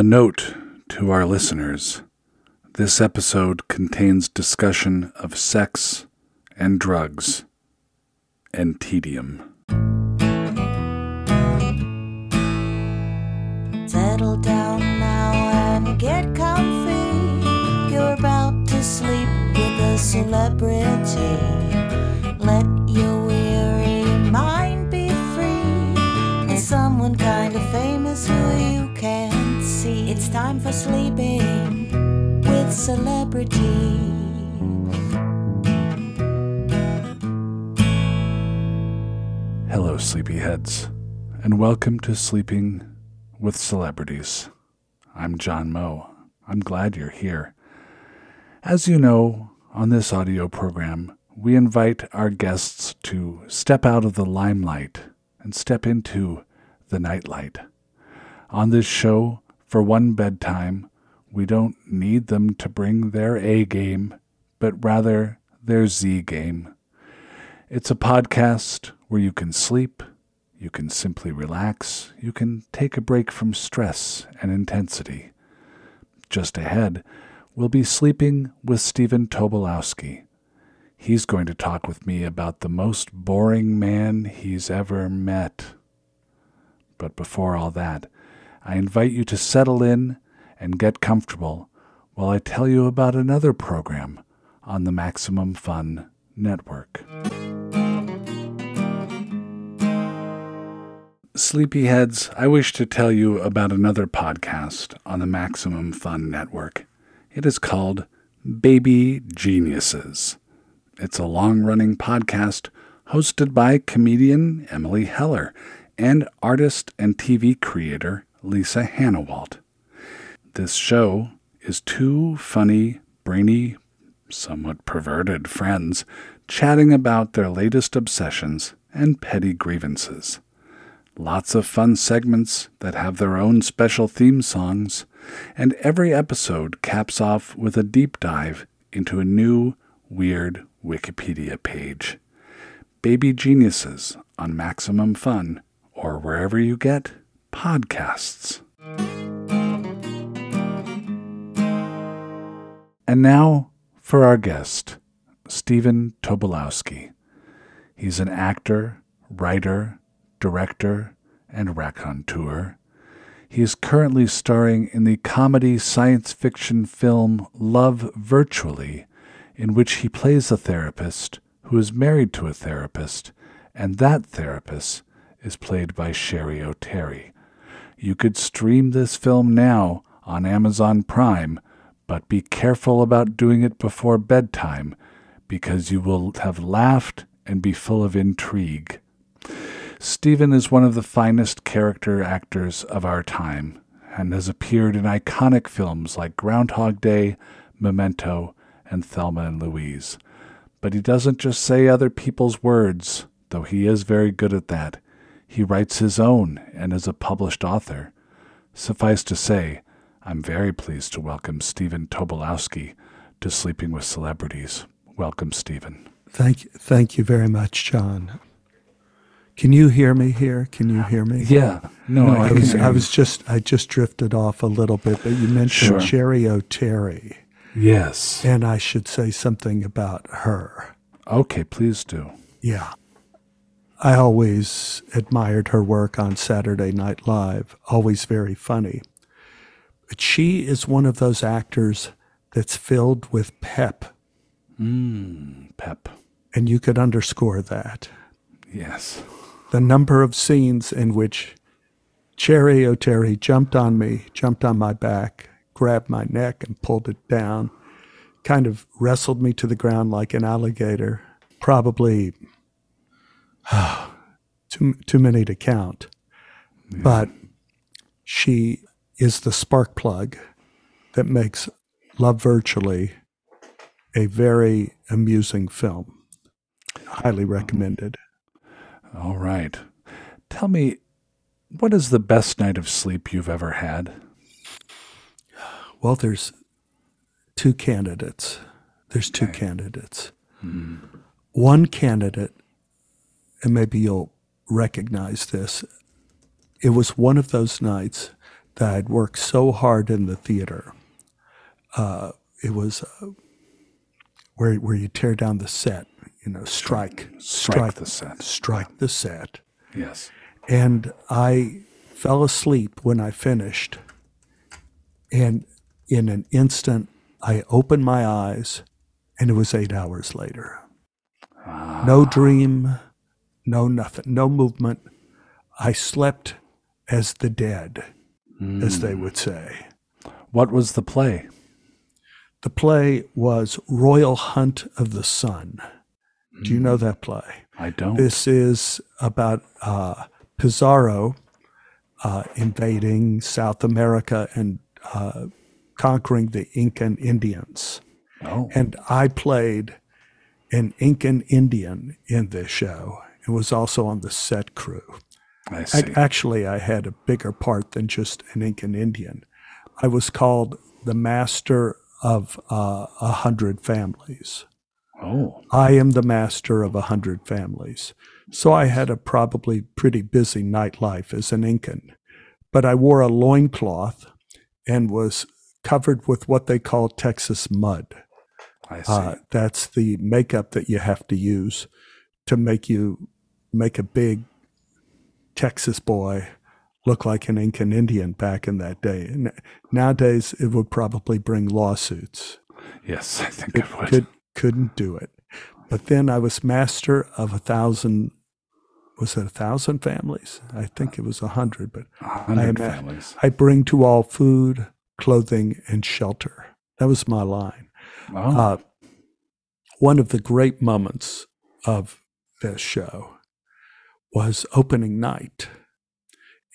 A note to our listeners this episode contains discussion of sex and drugs and tedium. Settle down now and get comfy. You're about to sleep with a celebrity. Let your weary mind be free. With someone kind of famous time for sleeping with celebrity. Hello, sleepyheads, and welcome to Sleeping with Celebrities. I'm John Moe. I'm glad you're here. As you know, on this audio program, we invite our guests to step out of the limelight and step into the nightlight. On this show, for one bedtime, we don't need them to bring their A game, but rather their Z game. It's a podcast where you can sleep, you can simply relax, you can take a break from stress and intensity. Just ahead, we'll be sleeping with Stephen Tobolowsky. He's going to talk with me about the most boring man he's ever met. But before all that, I invite you to settle in and get comfortable while I tell you about another program on the Maximum Fun Network. Sleepyheads, I wish to tell you about another podcast on the Maximum Fun Network. It is called Baby Geniuses. It's a long running podcast hosted by comedian Emily Heller and artist and TV creator Lisa Hanawalt. This show is two funny, brainy, somewhat perverted friends chatting about their latest obsessions and petty grievances. Lots of fun segments that have their own special theme songs, and every episode caps off with a deep dive into a new, weird Wikipedia page. Baby Geniuses on Maximum Fun, or wherever you get podcasts. And now for our guest, Stephen Tobolowsky. He's an actor, writer, director, and raconteur. He is currently starring in the comedy science fiction film Love Virtually, in which he plays a therapist who is married to a therapist, and that therapist is played by Cheri Oteri. You could stream this film now on Amazon Prime, but be careful about doing it before bedtime because you will have laughed and be full of intrigue. Stephen is one of the finest character actors of our time and has appeared in iconic films like Groundhog Day, Memento, and Thelma and Louise. But he doesn't just say other people's words, though he is very good at that. He writes his own and is a published author. Suffice to say, I'm very pleased to welcome Stephen Tobolowsky to Sleeping with Celebrities. Welcome, Stephen. Thank you, thank you very much, John. Can you hear me here? Can you hear me? Yeah. No, No, I, I, was I was just I just drifted off a little bit, but you mentioned Sure. Cheri Oteri, Yes. and I should say something about her. Okay, please do. Yeah. I always admired her work on Saturday Night Live, always very funny. But she is one of those actors that's filled with pep, Mmm Pep. and you could underscore that. Yes. the number of scenes in which Cheri Oteri jumped on me, jumped on my back, grabbed my neck and pulled it down, kind of wrestled me to the ground like an alligator. Probably too, too many to count. But she is the spark plug that makes Love Virtually a very amusing film. Highly mm-hmm. recommended. All right. Tell me, what is the best night of sleep you've ever had? Well, there's two candidates. There's two candidates. Mm-hmm. One candidate, and maybe you'll recognize this, it was one of those nights that I'd worked so hard in the theater. Uh, it was uh, where where you tear down the set, you know, strike, Strike the set. strike the set. Yes. And I fell asleep when I finished. And in an instant, I opened my eyes, and it was eight hours later. No dream, no nothing, no movement. I slept as the dead, as they would say. What was the play? The play was Royal Hunt of the Sun. Do you know that play? I don't. This is about uh, Pizarro uh, invading South America and uh, conquering the Incan Indians. oh, And I played an Incan Indian in this show and was also on the set crew. I see. Actually, I had a bigger part than just an Incan Indian. I was called the master of uh, a hundred families. oh, I am the master of a hundred families. So I had a probably pretty busy nightlife as an Incan. But I wore a loincloth and was covered with what they call Texas mud. I see. Uh, that's the makeup that you have to use to make you make a big Texas boy look like an Incan Indian back in that day. And nowadays, it would probably bring lawsuits yes, I think it would. could couldn't do it. But then I was master of a thousand. Was it a thousand families? I think it was a hundred. But hundred I ima- families. I bring to all food, clothing, and shelter. That was my line. Oh, Uh, one of the great moments of this show was opening night,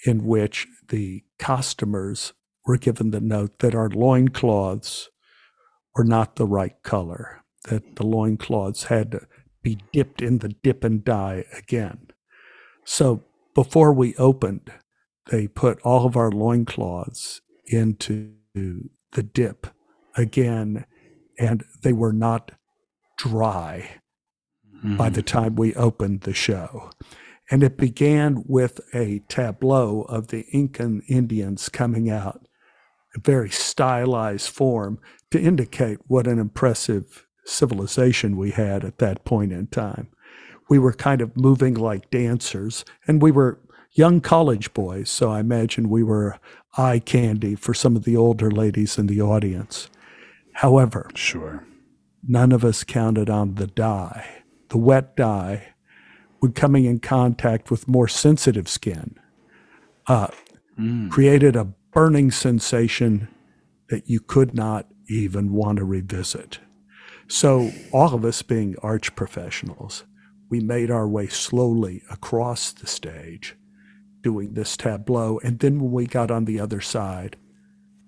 in which the costumers were given the note that our loincloths were not the right color, that the loincloths had to be dipped in the dip and dye again. So before we opened, they put all of our loincloths into the dip again, and they were not dry by the mm-hmm. time we opened the show. And it began with a tableau of the Incan Indians coming out, a very stylized form to indicate what an impressive civilization we had at that point in time. We were kind of moving like dancers, and we were young college boys, so I imagine we were eye candy for some of the older ladies in the audience. However, sure. none of us counted on the dye. The wet dye when coming in contact with more sensitive skin uh, created a burning sensation that you could not even want to revisit. So, all of us being arch professionals, we made our way slowly across the stage doing this tableau. And then when we got on the other side,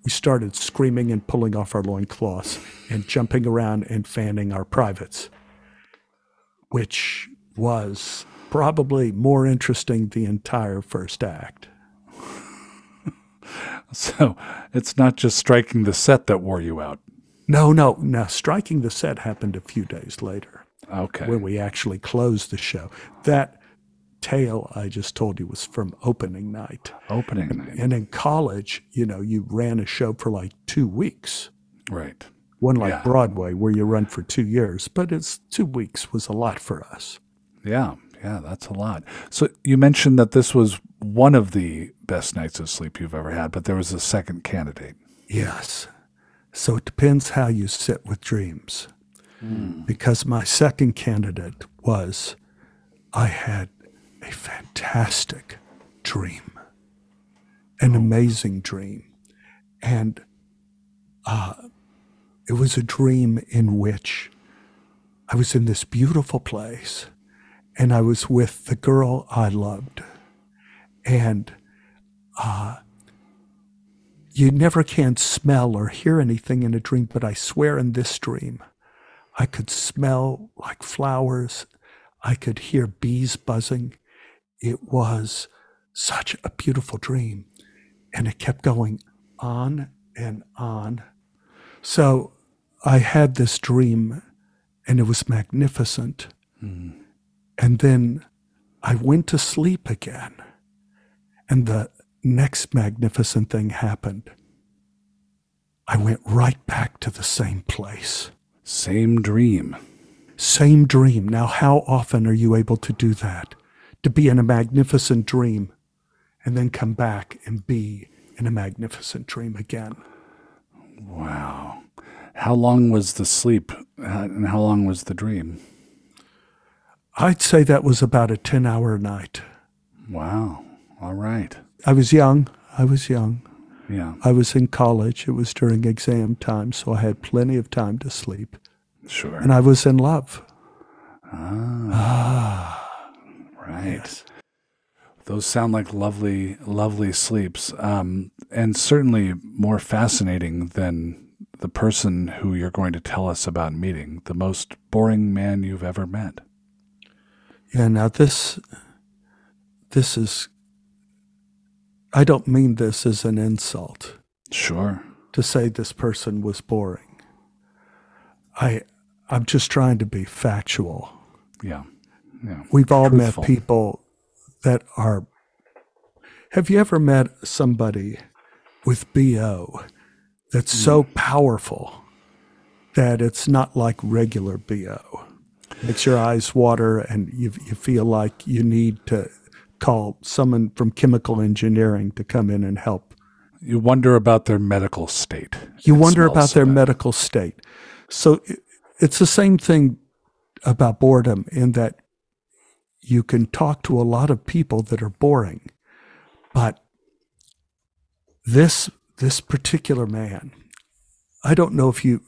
we started screaming and pulling off our loincloths and jumping around and fanning our privates, which was probably more interesting the entire first act. So it's not just striking the set that wore you out. No, no, no. Striking the set happened a few days later Okay. when we actually closed the show. That tale I just told you was from opening night. Opening night. And in college, you know, you ran a show for like two weeks. Right. One like Yeah. Broadway, where you run for two years, but it's two weeks was a lot for us. Yeah. Yeah. That's a lot. So you mentioned that this was one of the best nights of sleep you've ever had, but there was a second candidate. Yes. So it depends how you sit with dreams. Because my second candidate was I had a fantastic dream, an amazing dream. And uh, it was a dream in which I was in this beautiful place and I was with the girl I loved. And uh, you never can smell or hear anything in a dream, but I swear in this dream, I could smell like flowers. I could hear bees buzzing. It was such a beautiful dream. And it kept going on and on. So I had this dream, and it was magnificent. Hmm. And then I went to sleep again. And the next magnificent thing happened. I went right back to the same place. Same dream. Same dream. Now, how often are you able to do that? To be in a magnificent dream and then come back and be in a magnificent dream again. Wow. How long was the sleep uh, and how long was the dream? I'd say that was about a 10 hour night. Wow. All right. I was young. I was young. Yeah. I was in college. It was during exam time, so I had plenty of time to sleep. Sure. And I was in love. Ah. Right. Those sound like lovely, lovely sleeps, um, and certainly more fascinating than the person who you're going to tell us about meeting, the most boring man you've ever met. Yeah, now this this is I don't mean this as an insult Sure. to say this person was boring. I I'm just trying to be factual. Yeah. Yeah. We've all Truthful. met people that are Have you ever met somebody with BO that's so hmm. powerful that it's not like regular BO? Makes your eyes water and you, you feel like you need to call someone from chemical engineering to come in and help. You wonder about their medical state. You It wonder about their medical state. So it- it's the same thing about boredom in that you can talk to a lot of people that are boring, but this this particular man, I don't know if you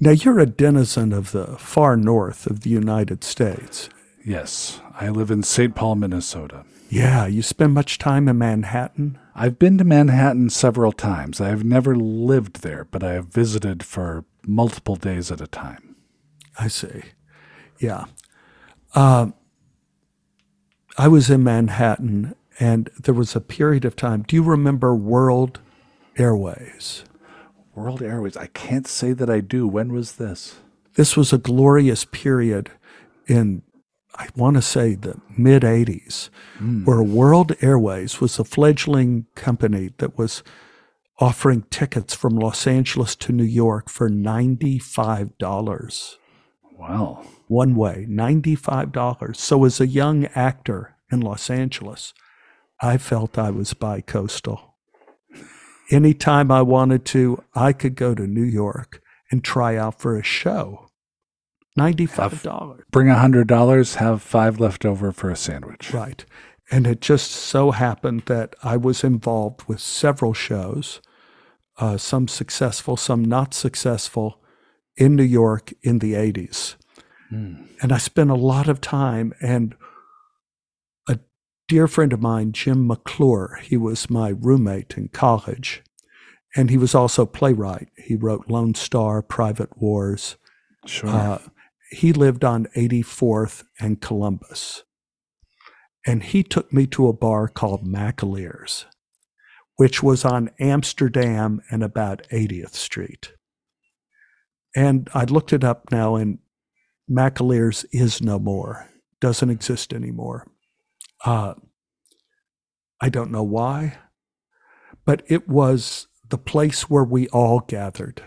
now you're a denizen of the far north of the United States. Yes. I live in St. Paul, Minnesota. Yeah, you spend much time in Manhattan. I've been to Manhattan several times. I have never lived there, but I have visited for multiple days at a time. I see. Yeah. Um, I was in Manhattan and there was a period of time. Do you remember World Airways? World Airways. I can't say that I do. When was this? This was a glorious period in, I want to say, the mid 80s, hmm. where World Airways was a fledgling company that was offering tickets from Los Angeles to New York for $95. Wow. one way, $95. So, as a young actor in Los Angeles, I felt I was bi coastal. Anytime I wanted to, I could go to New York and try out for a show. $95. Bring a hundred dollars, have five left over for a sandwich. Right. And it just so happened that I was involved with several shows, uh, some successful, some not successful, in New York in the 80s. And I spent a lot of time, and dear friend of mine, Jim McLure, he was my roommate in college, and he was also playwright. He wrote Lone Star, Private Wars. Sure. Uh, he lived on 84th and Columbus. And he took me to a bar called McAleer's, which was on Amsterdam and about 80th Street. And I looked it up now, and McAleer's is no more, doesn't exist anymore. Uh, I don't know why, but it was the place where we all gathered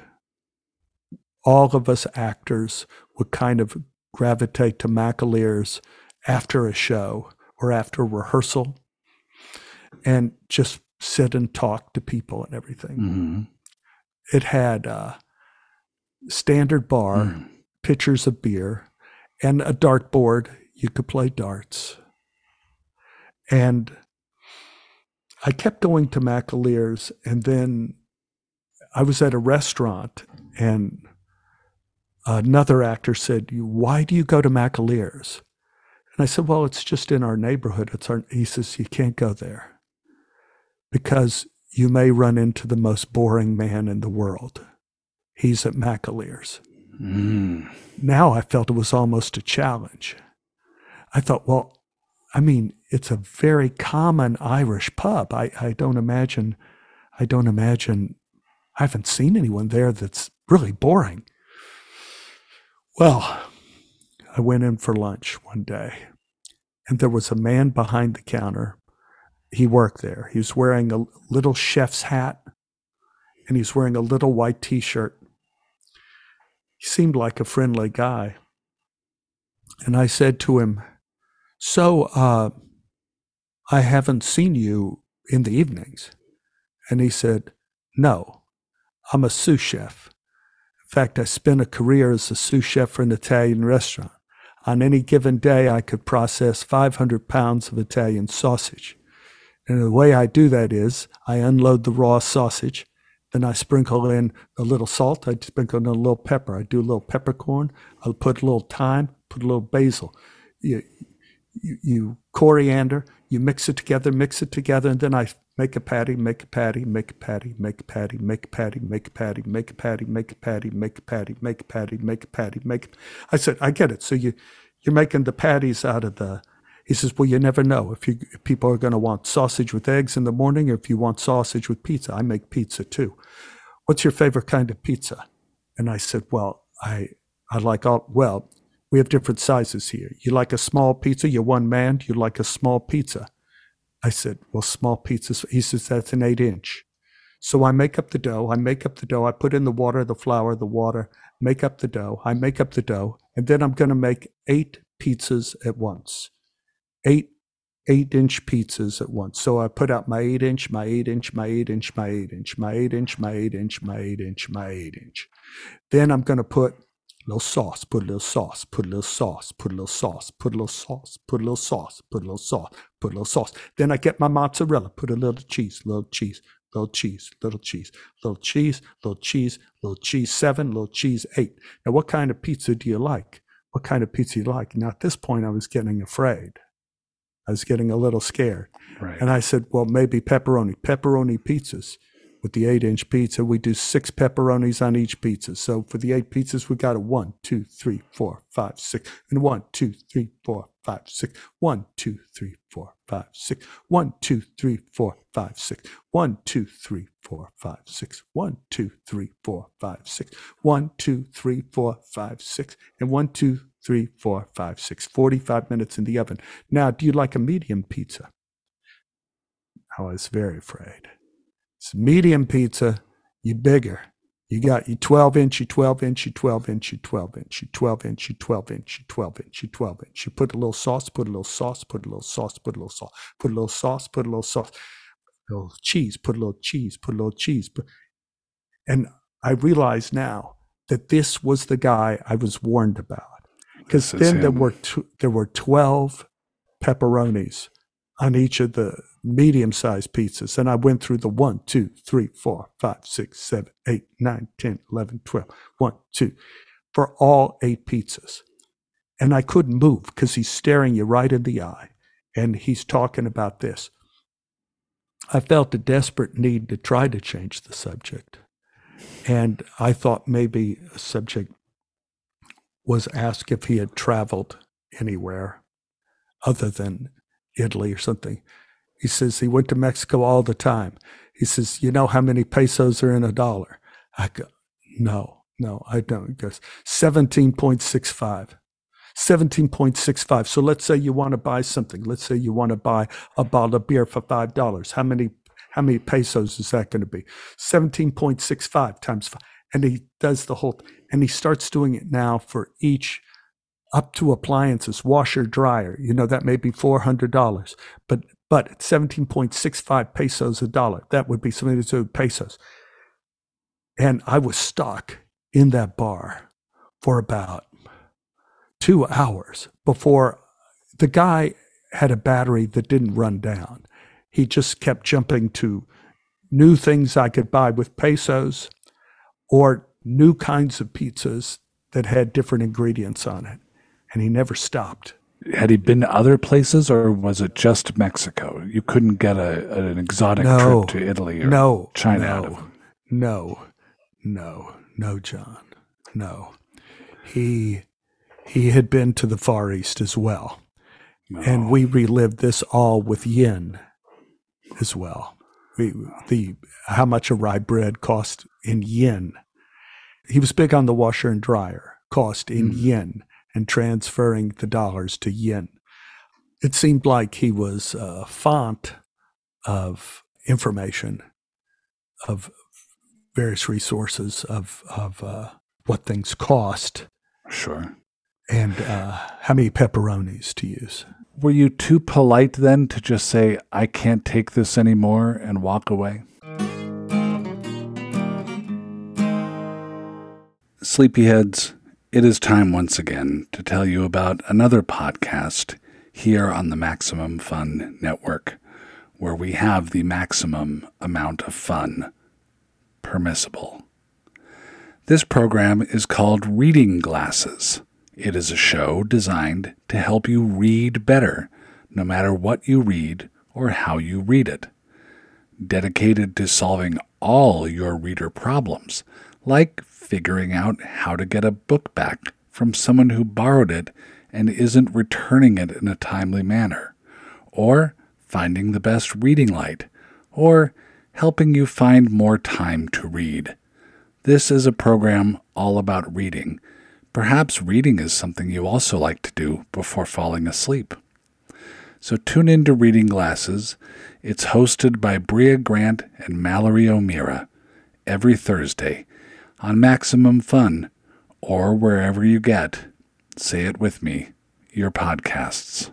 all of us actors would kind of gravitate to McAleer's after a show or after rehearsal and just sit and talk to people and everything. hmm It had a standard bar, Mm. pitchers of beer, and a dart board. You could play darts. And I kept going to McAleer's, and then I was at a restaurant, and another actor said, "Why do you go to McAleer's?" And I said, "Well, it's just in our neighborhood. It's our." He says, "You can't go there because you may run into the most boring man in the world. He's at McAleer's." Mm. Now I felt it was almost a challenge. I thought, well, I mean, it's a very common Irish pub. I, I don't imagine, I don't imagine, I haven't seen anyone there that's really boring. Well, I went in for lunch one day and there was a man behind the counter. he worked there. He was wearing a little chef's hat and he's wearing a little white t shirt. He seemed like a friendly guy. And I said to him, So, uh, I haven't seen you in the evenings. And he said, No, I'm a sous chef. In fact, I spent a career as a sous chef for an Italian restaurant. On any given day, I could process 500 pounds of Italian sausage. And the way I do that is I unload the raw sausage, then I sprinkle in a little salt, I sprinkle in a little pepper, I do a little peppercorn, I'll put a little thyme, put a little basil. You, you, coriander, you mix it together, mix it together, and then I make a patty, make a patty, make a patty, make a patty, make a patty, make a patty, make a patty, make a patty, make a patty, make a patty, make a patty, make. I said, I get it. So you, you're making the patties out of the. He says, well, you never know if you if people are going to want sausage with eggs in the morning, or if you want sausage with pizza. I make pizza too. What's your favorite kind of pizza? And I said, well, I I like all well. We have different sizes here. You like a small pizza? You're one man. You like a small pizza? I said, well, small pizzas. He says, that's an eight inch. So I make up the dough. I make up the dough. I put in the water, the flour, the water, make up the dough. I make up the dough. And then I'm going to make eight pizzas at once. Eight eight inch pizzas at once. So I put out my eight inch, my eight inch, my eight inch, my eight inch, my eight inch, my eight inch, my eight inch, my eight inch. Then I'm going to put little sauce, put a little sauce, put a little sauce, put a little sauce, put a little sauce, put a little sauce, put a little sauce, put a little sauce. Then I get my mozzarella, put a little cheese, little cheese, little cheese, little cheese, little cheese, little cheese, little cheese seven, little cheese eight. Now, what kind of pizza do you like? What kind of pizza you like? Now, at this point, I was getting afraid. I was getting a little scared. Right. And I said, well, maybe pepperoni, pepperoni pizzas. With the eight inch pizza, we do six pepperonis on each pizza. So for the eight pizzas, we got a one, two, three, four, five, six, and one, two, three, four, five, six, one, two, three, four, five, six, one, two, three, four, five, six, one, two, three, four, five, six, one, two, three, four, five, six, one, two, three, four, five, six, and one, two, three, four, five, six. 45 minutes in the oven. Now, do you like a medium pizza? I was very afraid. It's medium pizza, you bigger. You got you 12 inch, you 12 inch, you 12 inch, you 12 inch, you 12 inch, you 12 inch, you 12 inch, you 12 inch. You put a little sauce, put a little sauce, put a little sauce, put a little sauce, put a little sauce, put a little sauce, a little cheese, put a little cheese, put a little cheese. And I realize now that this was the guy I was warned about. Because then there were tw- there were 12 pepperonis on each of the medium sized pizzas. And I went through the 1, 2, 3, 4, 5, 6, 7, 8, 9, 10, 11, 12, 1, 2, for all eight pizzas. And I couldn't move because he's staring you right in the eye and he's talking about this. I felt a desperate need to try to change the subject. And I thought maybe a subject was asked if he had traveled anywhere other than Italy or something. He says he went to Mexico all the time. He says, You know how many pesos are in a dollar? I go, No, no, I don't. He goes, 17.65. 17.65. So let's say you want to buy something. Let's say you want to buy a bottle of beer for $5. How many how many pesos is that going to be? 17.65 times 5. And he does the whole and he starts doing it now for each up to appliances, washer, dryer. You know, that may be $400. But but at 17.65 pesos a dollar, that would be 72 pesos. And I was stuck in that bar for about two hours before the guy had a battery that didn't run down. He just kept jumping to new things I could buy with pesos or new kinds of pizzas that had different ingredients on it. And he never stopped. Had he been to other places, or was it just Mexico? You couldn't get a, an exotic No. trip to Italy or no, China no, out of him. No, no, no, John, no. He he had been to the Far East as well, and we relived this all with yen as well. We the how much a rye bread cost in yen. He was big on the washer and dryer cost in Mm. yen and transferring the dollars to yen. It seemed like he was a font of information, of various resources, of of uh, what things cost, Sure. and uh, how many pepperonis to use. Were you too polite then to just say, I can't take this anymore and walk away? Sleepyheads, it is time once again to tell you about another podcast here on the Maximum Fun Network, where we have the maximum amount of fun permissible. This program is called Reading Glasses. It is a show designed to help you read better, no matter what you read or how you read it. Dedicated to solving all your reader problems, like figuring out how to get a book back from someone who borrowed it and isn't returning it in a timely manner, or finding the best reading light, or helping you find more time to read. This is a program all about reading. Perhaps reading is something you also like to do before falling asleep. So tune in to Reading Glasses. It's hosted by Brea Grant and Mallory O'Meara every Thursday on Maximum Fun or wherever you get, say it with me, your podcasts.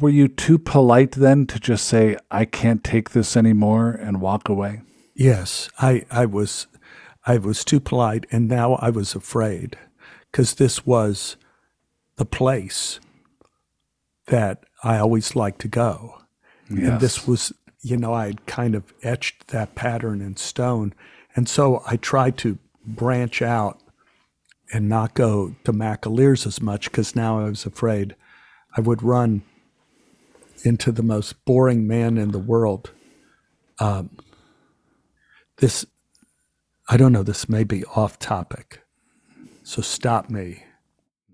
Were you too polite then to just say, I can't take this anymore and walk away? Yes, I, I was I was too polite and now I was afraid because this was the place that I always liked to go. And this was, you know, I had kind of etched that pattern in stone. And so I tried to branch out and not go to McAleer's as much because now I was afraid I would run into the most boring man in the world. Um, this, I don't know, this may be off topic. So stop me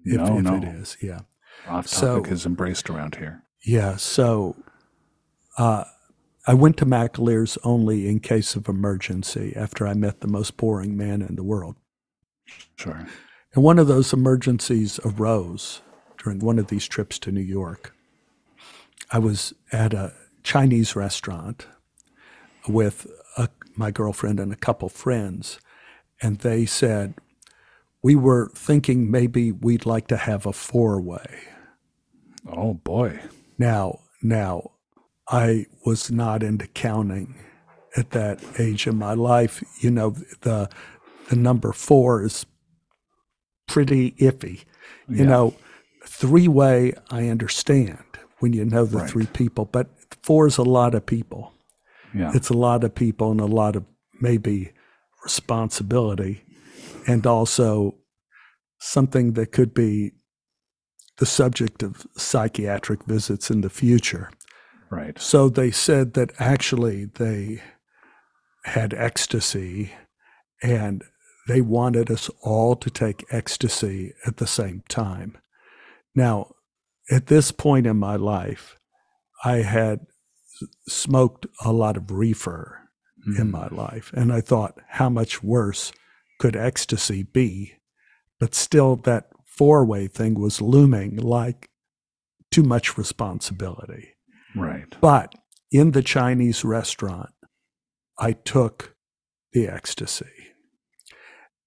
if, No, if no. it is. Yeah. Off So- topic is embraced around here. Yeah. So uh, I went to McAleer's only in case of emergency after I met the most boring man in the world. Sure. And one of those emergencies arose during one of these trips to New York. I was at a Chinese restaurant with a, my girlfriend and a couple friends, and they said, We were thinking maybe we'd like to have a four way. Oh boy. Now, now, I was not into counting at that age in my life. You know, the the number four is pretty iffy. You Yeah. know, three way I understand when you know the Right. three people, but four is a lot of people. Yeah. It's a lot of people and a lot of maybe responsibility, and also something that could be the subject of psychiatric visits in the future. Right. So they said that actually they had ecstasy and they wanted us all to take ecstasy at the same time. Now, at this point in my life, I had smoked a lot of reefer in hmm. my life. And I thought, how much worse could ecstasy be? But still, that four way thing was looming like too much responsibility. Right. But in the Chinese restaurant, I took the ecstasy.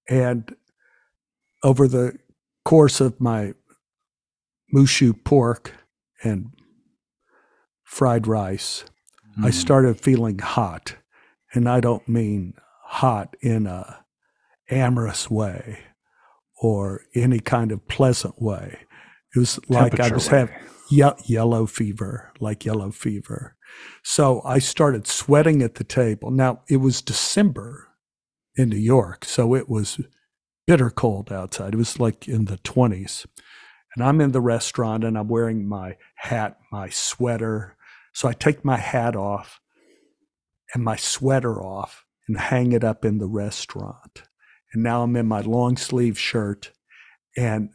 And over the course of my mushu pork and fried rice, I Mm. started feeling hot. And I don't mean hot in a amorous way or any kind of pleasant way. It was like I was having ye- yellow fever, like yellow fever. So I started sweating at the table. Now it was December in New York, so it was bitter cold outside. It was like in the 20s. And I'm in the restaurant and I'm wearing my hat, my sweater. So I take my hat off and my sweater off and hang it up in the restaurant. And now I'm in my long sleeve shirt and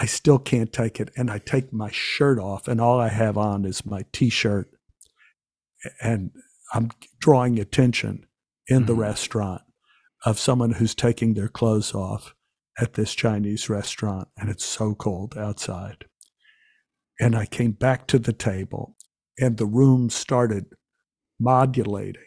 I still can't take it. And I take my shirt off, and all I have on is my t shirt. And I'm drawing attention in the Mhm. restaurant of someone who's taking their clothes off at this Chinese restaurant, and it's so cold outside. And I came back to the table, and the room started modulating.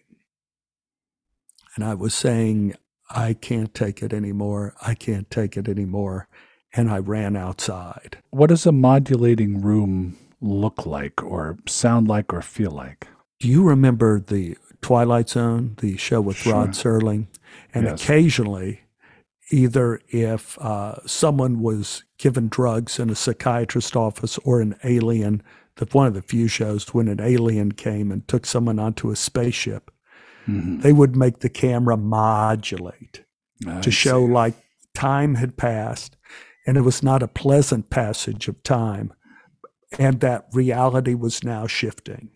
And I was saying, I can't take it anymore. I can't take it anymore. And I ran outside. What does a modulating room look like, or sound like, or feel like? Do you remember the Twilight Zone, the show with Sure. Rod Serling? And Yes. occasionally, either if uh, someone was given drugs in a psychiatrist's office or an alien, that one of the few shows when an alien came and took someone onto a spaceship, Mhm. they would make the camera modulate I to show like time had passed and it was not a pleasant passage of time and that reality was now shifting.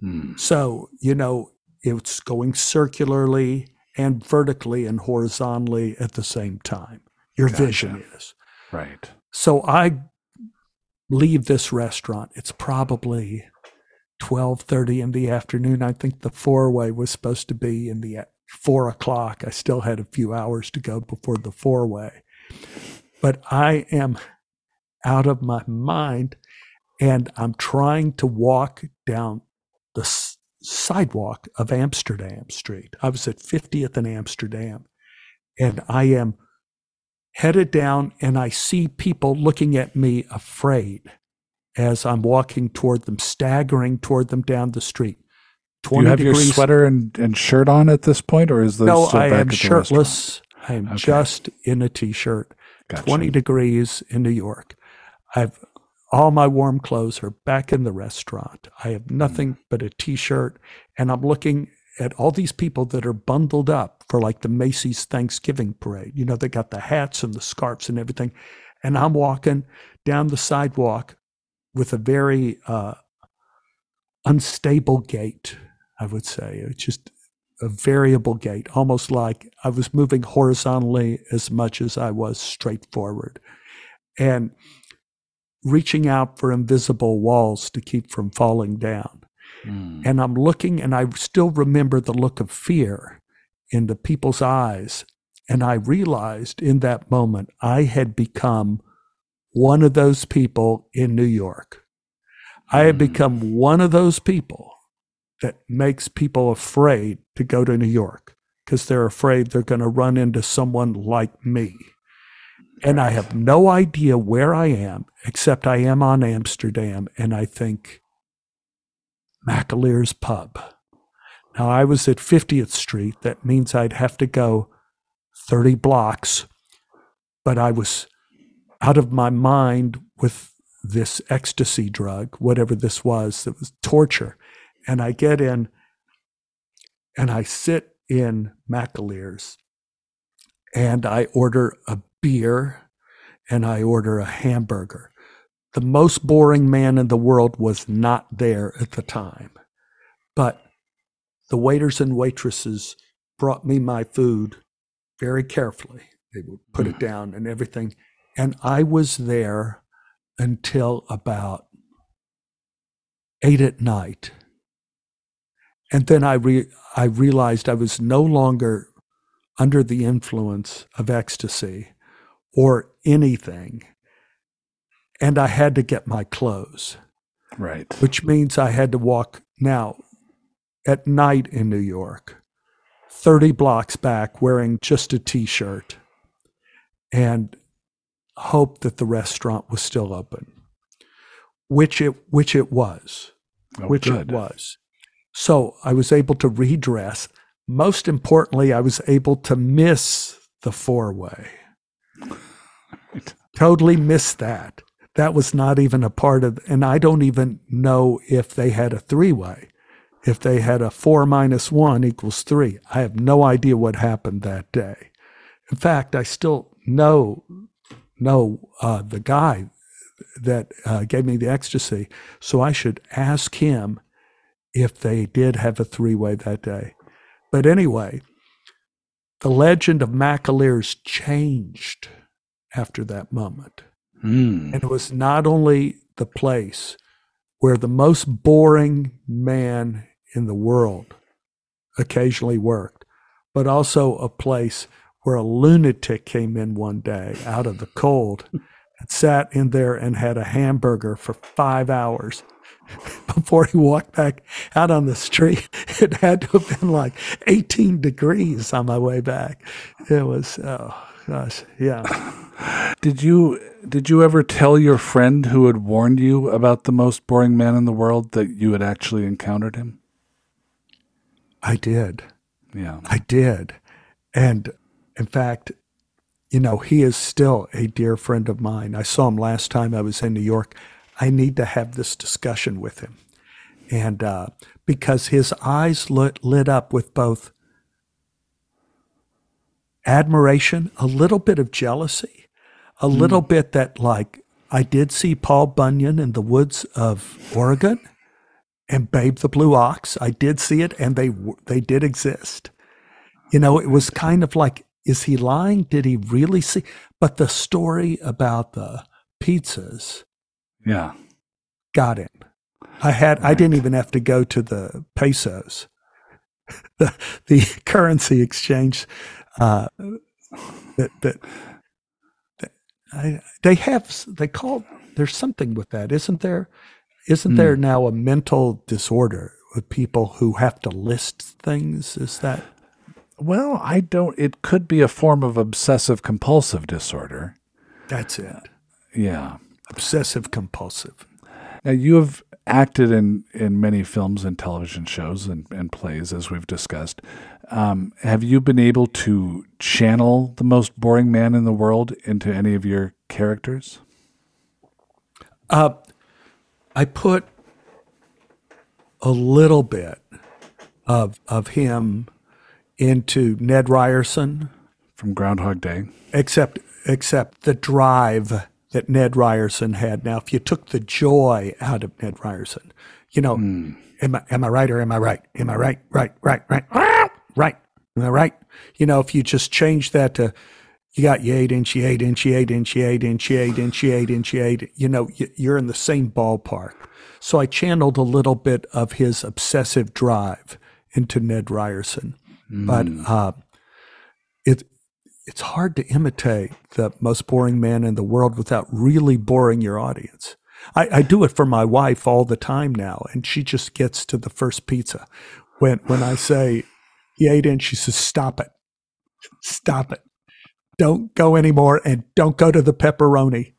Hmm. So, you know, it's going circularly and vertically and horizontally at the same time. Your Gotcha. vision is. Right. So I leave this restaurant. It's probably 12:30 in the afternoon. I think the four-way was supposed to be in the four o'clock. I still had a few hours to go before the four-way, but I am out of my mind, and I'm trying to walk down the s- sidewalk of Amsterdam Street. I was at 50th and Amsterdam, and I am headed down and I see people looking at me afraid as I'm walking toward them, staggering toward them down the street. Do you have your sweater and, and shirt on at this point, or is those No, I am shirtless. I am Okay. just in a t-shirt. Restaurant? 20 degrees in New York. I've all my warm clothes are back in the restaurant. I have nothing Mm. but a t-shirt and I'm looking at all these people that are bundled up for like the Macy's Thanksgiving parade. You know, they got the hats and the scarves and everything. And I'm walking down the sidewalk with a very uh, unstable gait, I would say. It's just a variable gait, almost like I was moving horizontally as much as I was straight forward. And reaching out for invisible walls to keep from falling down. Hmm. And I'm looking, and I still remember the look of fear in the people's eyes. And I realized in that moment I had become one of those people in New York. I had Mm. become one of those people that makes people afraid to go to New York because they're afraid they're going to run into someone like me. And I have no idea where I am, except I am on Amsterdam, and I think McAleer's Pub. Now, I was at 50th Street. That means I'd have to go 30 blocks, but I was out of my mind with this ecstasy drug, whatever this was, that was torture. And I get in and I sit in McAleer's and I order a beer and I order a hamburger. The most boring man in the world was not there at the time, but the waiters and waitresses brought me my food very carefully. They would put it mm. down and everything. And I was there until about eight at night. And then I, re- I realized I was no longer under the influence of ecstasy or anything. And I had to get my clothes, Right. which means I had to walk now at night in New York, 30 blocks back, wearing just a t shirt and hope that the restaurant was still open, which it, which it was Oh, which good. it was. So I was able to redress. Most importantly, I was able to miss the four way. Totally missed that. That was not even a part of, and I don't even know if they had a three way. If they had a four minus one equals three, I have no idea what happened that day. In fact, I still know know uh, the guy that uh, gave me the ecstasy, so I should ask him if they did have a three way that day. But anyway, the legend of McAleer's changed after that moment. Hmm. And it was not only the place where the most boring man in the world occasionally worked, but also a place where a lunatic came in one day out of the cold and sat in there and had a hamburger for five hours before he walked back out on the street. It had to have been like 18 degrees on my way back. It was, oh gosh, yeah. Did you did you ever tell your friend who had warned you about the most boring man in the world that you had actually encountered him? I did. Yeah. I did. And in fact, you know, he is still a dear friend of mine. I saw him last time I was in New York. I need to have this discussion with him. And uh, because his eyes lit, lit up with both admiration, a little bit of jealousy, a little bit that, like, I did see Paul Bunyan in the woods of Oregon and Babe the Blue Ox. I did see it, and they they did exist. You know, it was kind of like, is he lying? Did he really see? But the story about the pizzas Yeah. got it. I had I didn't even have to go to the pesos, the the currency exchange. Uh, that, that, that I, they have they call there's something with that, isn't there? Isn't there now a mental disorder with people who have to list things? Is that Well, I don't it could be a form of obsessive compulsive disorder. that's it? Yeah. Obsessive compulsive. Now you have acted in, in many films and television shows and, and plays, as we've discussed. Um, have you been able to channel the most boring man in the world into any of your characters? Uh, I put a little bit of of him into Ned Ryerson, From Groundhog Day. except except the drive that Ned Ryerson had. Now, if you took the joy out of Ned Ryerson, you know, am I am I right or am I right? Am I right? Right? Right? Right? Right? right. Am I right? You know, if you just change that to you got you eight inch, you eight inch, you eight inch, you eight inch, you eight inch, you eight inch, you eight. You know, you- you're in the same ballpark. So I channeled a little bit of his obsessive drive into Ned Ryerson, but uh, it it's hard to imitate the most boring man in the world without really boring your audience. I, I do it for my wife all the time now, and she just gets to the first pizza. When when I say he ate in, she says, "Stop it, stop it, don't go anymore, and don't go to the pepperoni.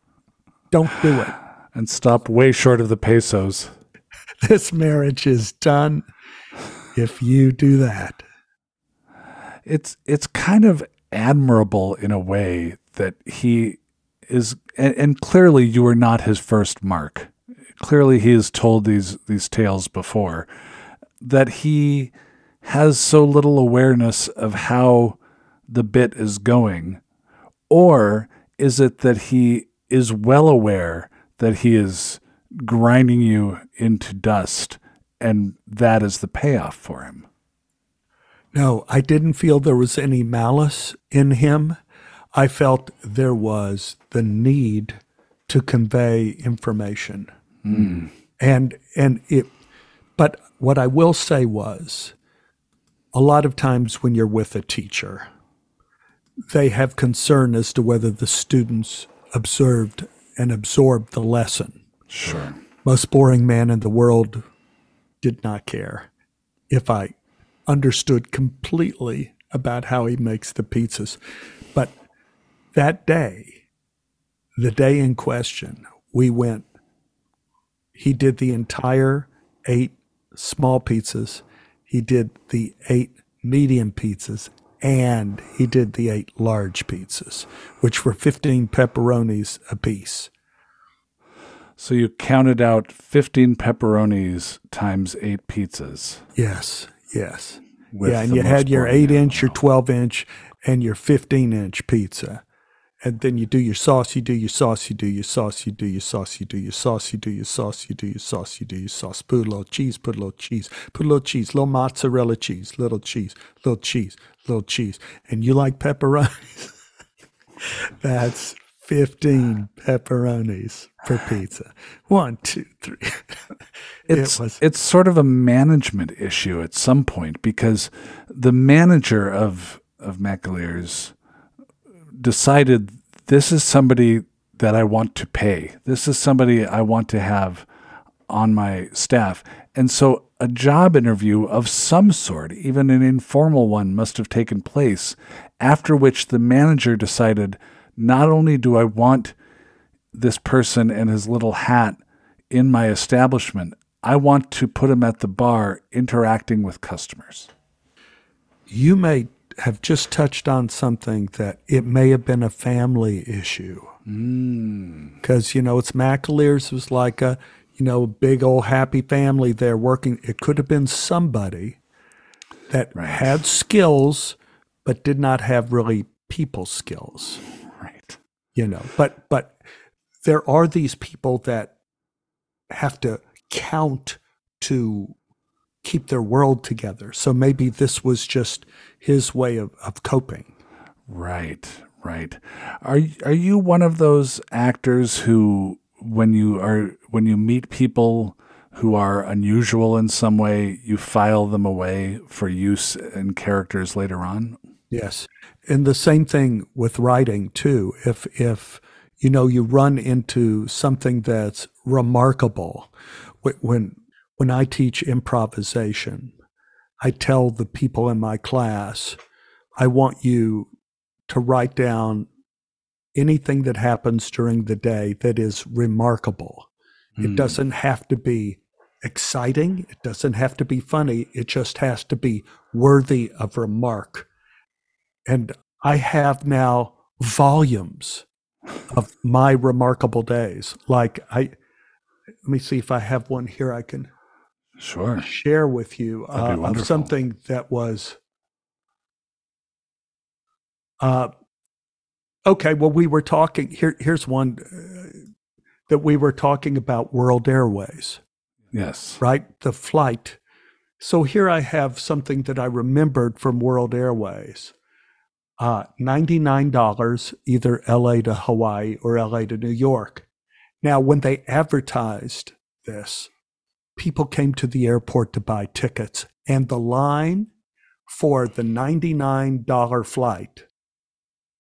Don't do it. And stop way short of the pesos. This marriage is done if you do that." it's it's kind of admirable in a way that he is and, and clearly you are not his first mark. Clearly he has told these these tales before that he has so little awareness of how the bit is going or is it that he is well aware that he is grinding you into dust and that is the payoff for him No, I didn't feel there was any malice in him. I felt there was the need to convey information. Hmm. And and it but what I will say was a lot of times when you're with a teacher, they have concern as to whether the students observed and absorbed the lesson. sure Most boring man in the world did not care if I understood completely about how he makes the pizzas. But that day, the day in question, we went, he did the entire eight small pizzas, he did the eight medium pizzas, and he did the eight large pizzas, which were 15 pepperonis apiece. So you counted out 15 pepperonis times eight pizzas. Yes, yes. Yeah, and you had your eight inch, your 12 inch, and your 15 inch pizza. And then you do your sauce, you do your sauce, you do your sauce, you do your sauce, you do your sauce, you do your sauce, you do your sauce, you do your sauce. Put a little cheese, put a little cheese, put a little cheese, little mozzarella cheese, little cheese, little cheese, little cheese. And you like pepperonis? That's 15 uh, pepperonis per pizza. One, two, three. It's it was it's sort of a management issue at some point because the manager of of McAleer's decided this is somebody that I want to pay. This is somebody I want to have on my staff. And so a job interview of some sort, even an informal one, must have taken place, after which the manager decided not only do I want this person and his little hat in my establishment, I want to put him at the bar interacting with customers. You may have just touched on something that it may have been a family issue. Mm. Because, you know, it's McAleer's was like a, you know, big old happy family there working. It could have been somebody that Right. had skills, but did not have really people skills. You know. But, but there are these people that have to count to keep their world together. So maybe this was just his way of, of coping. Right, right. Are are you one of those actors who when you are when you meet people who are unusual in some way, you file them away for use in characters later on? Yes. And the same thing with writing too. If if you know you run into something that's remarkable when when I teach improvisation, I tell the people in my class, I want you to write down anything that happens during the day that is remarkable. It Hmm. doesn't have to be exciting. It doesn't have to be funny. It just has to be worthy of remark. And I have now volumes of my remarkable days. Like I, let me see if I have one here I can Sure. share with you uh, of something that was. Uh, okay, well, we were talking here. Here's one uh, that we were talking about World Airways, Yes. right? The flight. So here I have something that I remembered from World Airways. Uh, $99 either LA to Hawaii or LA to New York. Now, when they advertised this, people came to the airport to buy tickets, and the line for the $99 flight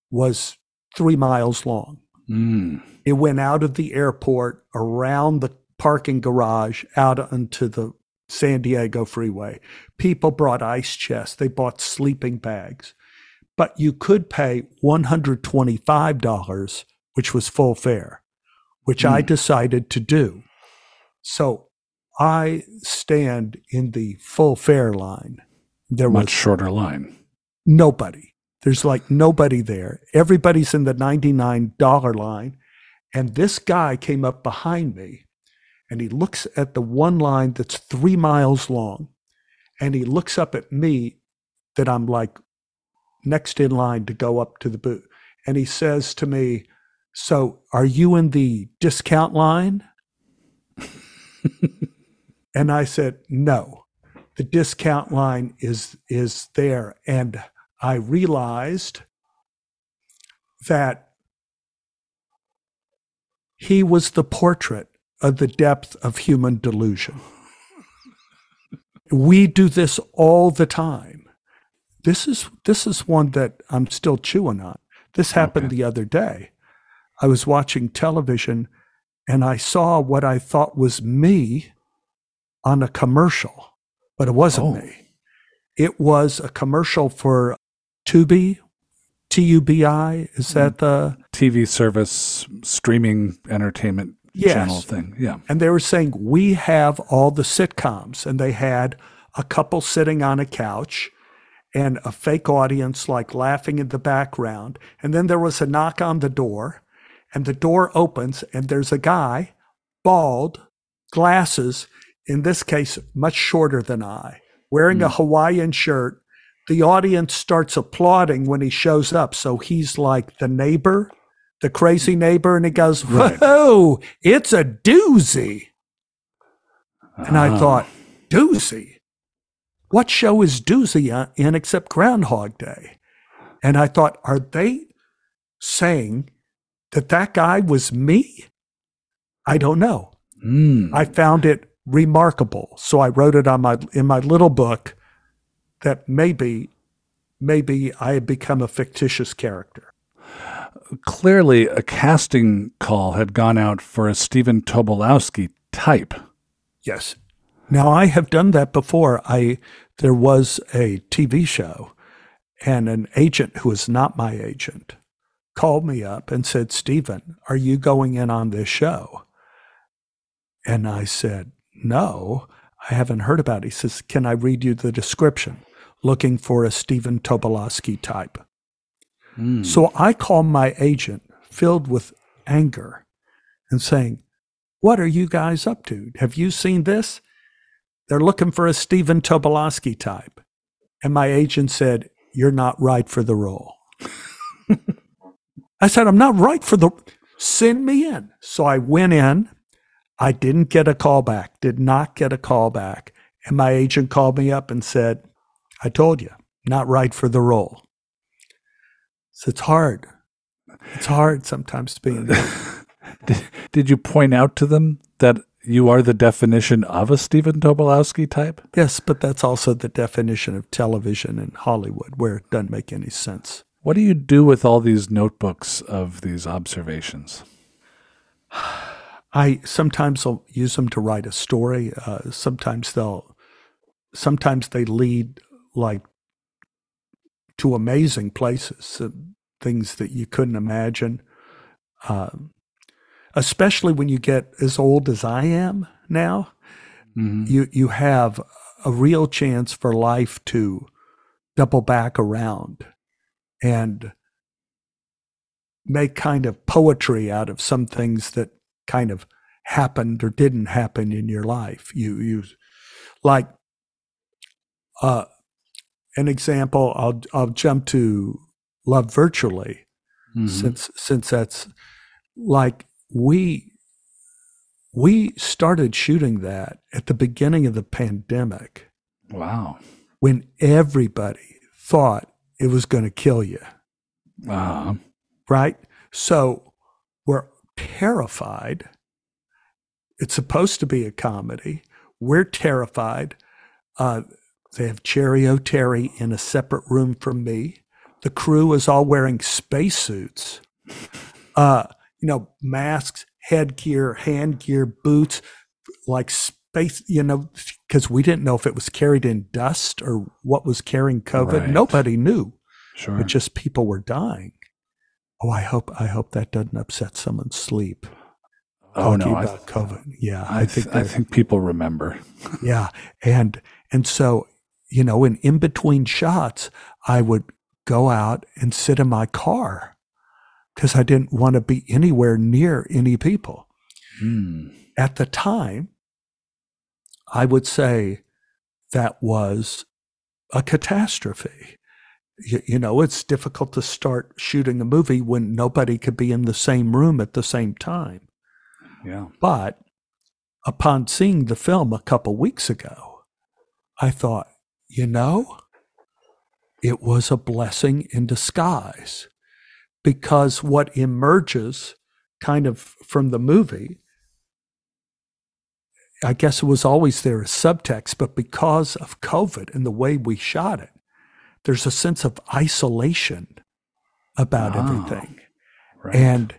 was three miles long. Mm. It went out of the airport, around the parking garage, out onto the San Diego freeway. People brought ice chests, they bought sleeping bags. But you could pay $125, which was full fare, which I Hmm. decided to do. So I stand in the full fare line. There was Much shorter line. nobody. There's like nobody there. Everybody's in the $99 line. And this guy came up behind me and he looks at the one line that's three miles long. And he looks up at me that I'm like next in line to go up to the booth. And he says to me, So are you in the discount line? and I said, No the discount line is is there and i realized that he was the portrait of the depth of human delusion we do this all the time this is this is one that i'm still chewing on this happened Okay. the other day i was watching television and i saw what i thought was me on a commercial but it wasn't Oh. me. It was a commercial for Tubi, T U B I. Is hmm. that the? TV service, streaming entertainment Yes. channel thing. Yeah. And they were saying, we have all the sitcoms. And they had a couple sitting on a couch and a fake audience like laughing in the background. And then there was a knock on the door, and the door opens, and there's a guy, bald, glasses, in this case, much shorter than I, wearing a Hawaiian shirt. The audience starts applauding when he shows up. So he's like the neighbor, the crazy neighbor, and he goes, Right. Whoa, it's a doozy. And I Ah. thought, doozy? What show is doozy in except Groundhog Day? And I thought, are they saying that that guy was me? I don't know. Mm. I found it remarkable. So I wrote it on my in my little book that maybe maybe I had become a fictitious character. clearly a casting call had gone out for a Stephen Tobolowsky type. Yes. Now I have done that before. I there was a TV show and an agent who was not my agent called me up and said, "Stephen, are you going in on this show?" And I said, "No, I haven't heard about it." He says, "Can I read you the description? Looking for a Stephen Tobolowsky type." Hmm. So I call my agent filled with anger and saying, What are you guys up to? Have you seen this? They're looking for a Stephen Tobolowsky type. And my agent said, You're not right for the role. I said, I'm not right for the send me in. So I went in. I didn't get a call back, did not get a call back. And my agent called me up and said, I told you, not right for the role. So it's hard. It's hard sometimes to be did, did you point out to them that you are the definition of a Stephen Tobolowsky type? Yes, but that's also the definition of television in Hollywood, where it doesn't make any sense. What do you do with all these notebooks of these observations? I sometimes will use them to write a story. Uh, sometimes they'll, sometimes they lead like to amazing places, uh, things that you couldn't imagine. Um, especially when you get as old as I am now, Mhm. you you have a real chance for life to double back around and make kind of poetry out of some things that kind of happened or didn't happen in your life. You you like uh an example I'll I'll jump to love virtually Mhm. since since that's like we we started shooting that at the beginning of the pandemic. Wow. when everybody thought it was going to kill you Uh, right? So we're terrified. It's supposed to be a comedy. We're terrified. Uh, they have Cheri Oteri in a separate room from me. The crew is all wearing spacesuits. Uh, you know masks headgear hand gear boots like space you know because we didn't know if it was carried in dust or what was carrying covid Right. nobody knew sure. but just people were dying. Oh, I hope I hope that doesn't upset someone's sleep. oh talking no, I, COVID. Yeah, I, I, think I think people remember. yeah, and and so you know, in in between shots, I would go out and sit in my car because I didn't want to be anywhere near any people. Hmm. At the time, I would say that was a catastrophe. You, you know, it's difficult to start shooting a movie when nobody could be in the same room at the same time. Yeah. But upon seeing the film a couple weeks ago, I thought, you know, it was a blessing in disguise because what emerges kind of from the movie, I guess it was always there as subtext, but because of COVID and the way we shot it, there's a sense of isolation about Ah. everything Right. and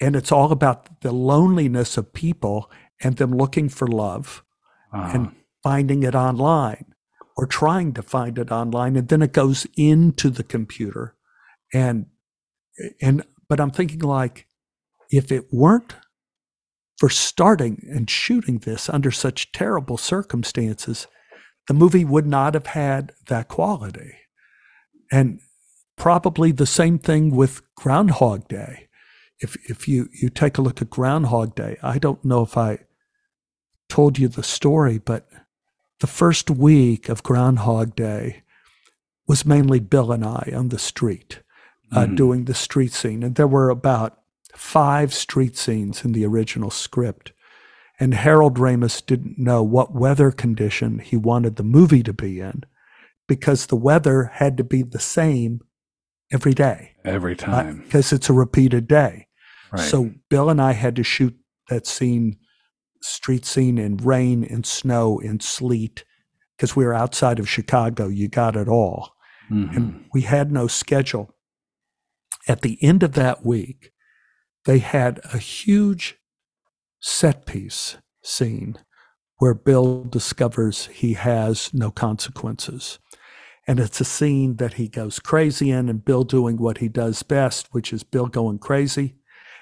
and it's all about the loneliness of people and them looking for love Uh-huh. and finding it online or trying to find it online and then it goes into the computer and and but i'm thinking like if it weren't for starting and shooting this under such terrible circumstances the movie would not have had that quality. And probably the same thing with groundhog day. If if you you take a look at Groundhog Day, I don't know if I told you the story, but the first week of Groundhog Day was mainly Bill and I on the street uh, Mhm. doing the street scene, and there were about five street scenes in the original script. And Harold Ramis didn't know what weather condition he wanted the movie to be in because the weather had to be the same every day Every time. because it's a repeated day. right. So Bill and I had to shoot that scene, street scene in rain and snow and sleet, because we were outside of Chicago. You got it all. Mhm. And we had no schedule. At the end of that week, they had a huge set piece scene where Bill discovers he has no consequences. And it's a scene that he goes crazy in, and Bill doing what he does best, which is Bill going crazy.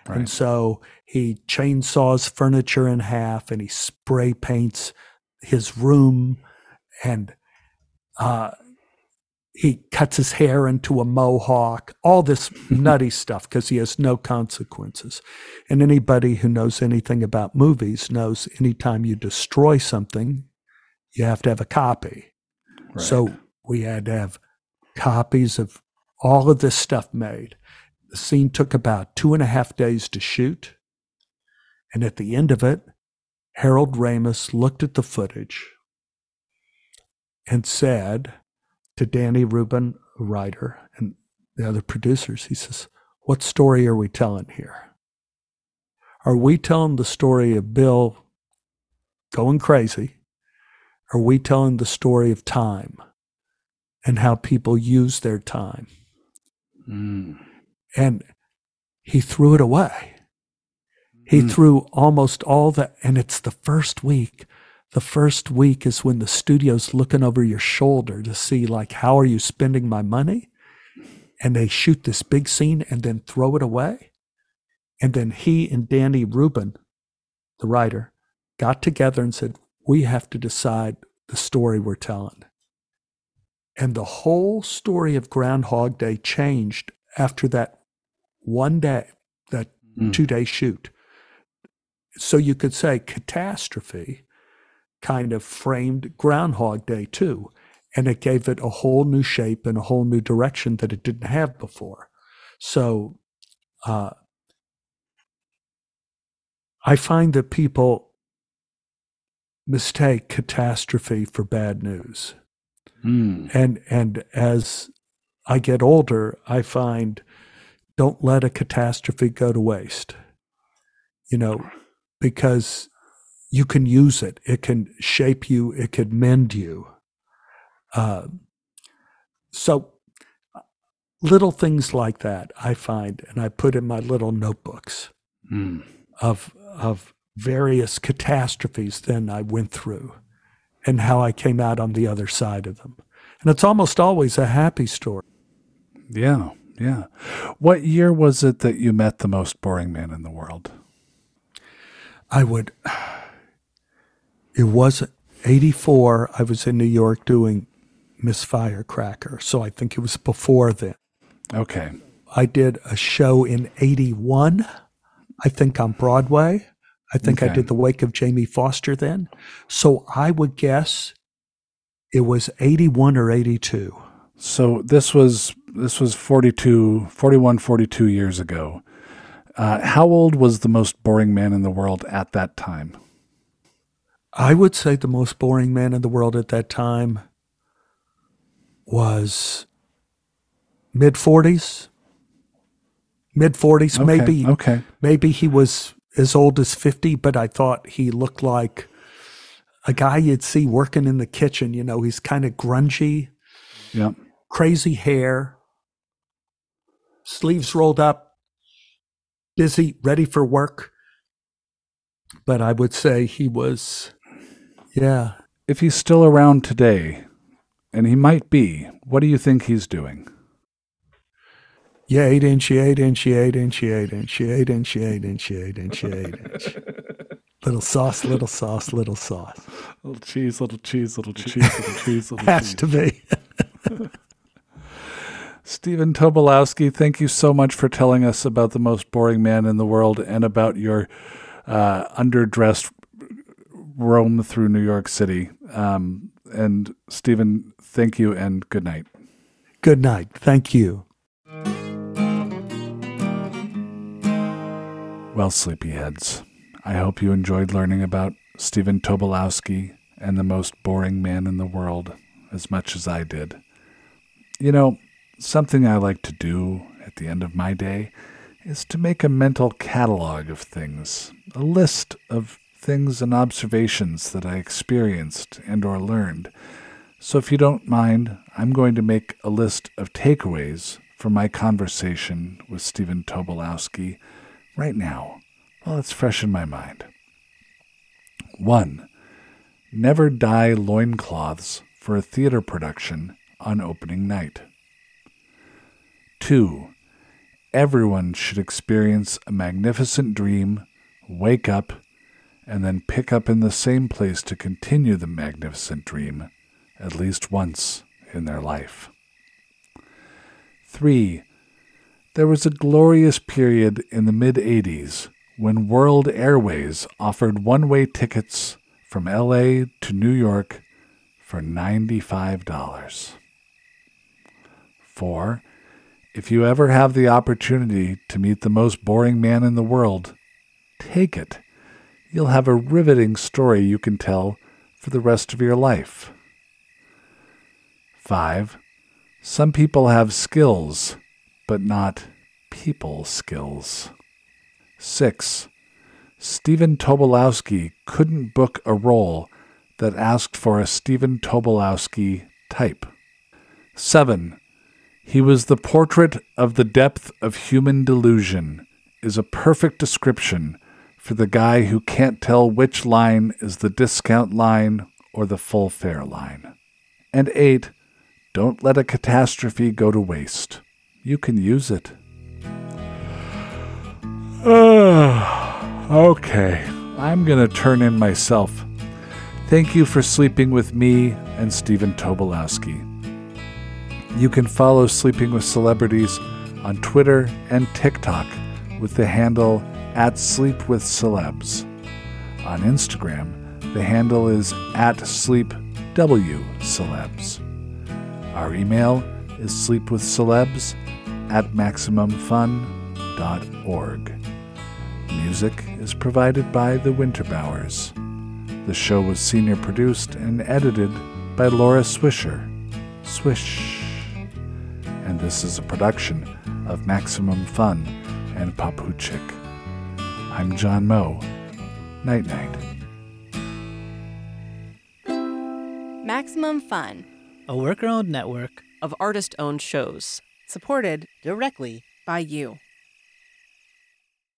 Right. And so he chainsaws furniture in half and he spray paints his room and uh, he cuts his hair into a mohawk, all this nutty stuff because he has no consequences. And anybody who knows anything about movies knows anytime you destroy something, you have to have a copy. Right. So we had to have copies of all of this stuff made. The scene took about two and a half days to shoot. And at the end of it, Harold Ramis looked at the footage and said to Danny Rubin, a writer, and the other producers, he says, What story are we telling here? Are we telling the story of Bill going crazy? Are we telling the story of time and how people use their time? Mm. And he threw it away. He Mm. threw almost all the, and it's the first week. The first week is when the studio's looking over your shoulder to see, like, how are you spending my money? And they shoot this big scene and then throw it away. And then he and Danny Rubin, the writer, got together and said, We have to decide the story we're telling. And the whole story of Groundhog Day changed after that one day, that Mm. two day shoot. So you could say catastrophe kind of framed Groundhog Day too. And it gave it a whole new shape and a whole new direction that it didn't have before. So uh, I find that people mistake catastrophe for bad news Mm. and and as I get older, I find don't let a catastrophe go to waste. You know, because you can use it. It can shape you. It can mend you. Uh, so little things like that I find, and I put in my little notebooks Mm. of of various catastrophes then I went through and how I came out on the other side of them. And it's almost always a happy story. Yeah, yeah. What year was it that you met the most boring man in the world? I would it was 84 I was in New York doing Miss Firecracker, so I think it was before then. Okay. I did a show in 81, I think on Broadway. I think I did The Wake of Jamie Foster then. So I would guess it was 81 or 82. So this was this was 42 41 42 years ago. Uh, how old was the most boring man in the world at that time? I would say the most boring man in the world at that time was mid 40s. Mid 40s, Okay, maybe Okay. maybe he was as old as 50, but I thought he looked like a guy you'd see working in the kitchen. You know, he's kind of grungy, Yeah. crazy hair, sleeves rolled up, busy, ready for work. But I would say he was, yeah. If he's still around today, and he might be, what do you think he's doing? Yeah, eight inch, eight inch, eight inch, eight inch, eight inch, eight inch, eight inch, eight inch. Little sauce, little sauce, little sauce. Little cheese, little cheese, little cheese, little cheese, little Has to be. Stephen Tobolowsky, thank you so much for telling us about the most boring man in the world and about your uh, underdressed roam through New York City. Um, and Stephen, thank you and good night. Good night. Thank you. Well, sleepyheads, I hope you enjoyed learning about Stephen Tobolowsky and the most boring man in the world as much as I did. You know, something I like to do at the end of my day is to make a mental catalog of things, a list of things and observations that I experienced and or learned. So if you don't mind, I'm going to make a list of takeaways from my conversation with Stephen Tobolowsky right now while it's fresh in my mind. 1. Never dye loincloths for a theater production on opening night. 2. Everyone should experience a magnificent dream, wake up, and then pick up in the same place to continue the magnificent dream at least once in their life. 3. There was a glorious period in the mid 80s when World Airways offered one way tickets from LA to New York for $95. 4. If you ever have the opportunity to meet the most boring man in the world, take it. You'll have a riveting story you can tell for the rest of your life. 5. Some people have skills, but not people skills. 6. Stephen Tobolowsky couldn't book a role that asked for a Stephen Tobolowsky type. 7. He was the portrait of the depth of human delusion, is a perfect description for the guy who can't tell which line is the discount line or the full fare line. And 8. Don't let a catastrophe go to waste. You can use it. okay, I'm going to turn in myself. Thank you for sleeping with me and Stephen Tobolowsky. You can follow Sleeping with Celebrities on Twitter and TikTok with the handle at Sleep with Celebs. On Instagram, the handle is at SleepWCelebs. Our email is sleepwithcelebs at MaximumFun.org. Music is provided by the Winterbowers. The show was senior produced and edited by Laura Swisher. Swish. And this is a production of Maximum Fun and Poputchik. I'm John Moe. Night night. Maximum Fun a worker owned network of artist owned shows supported directly by you.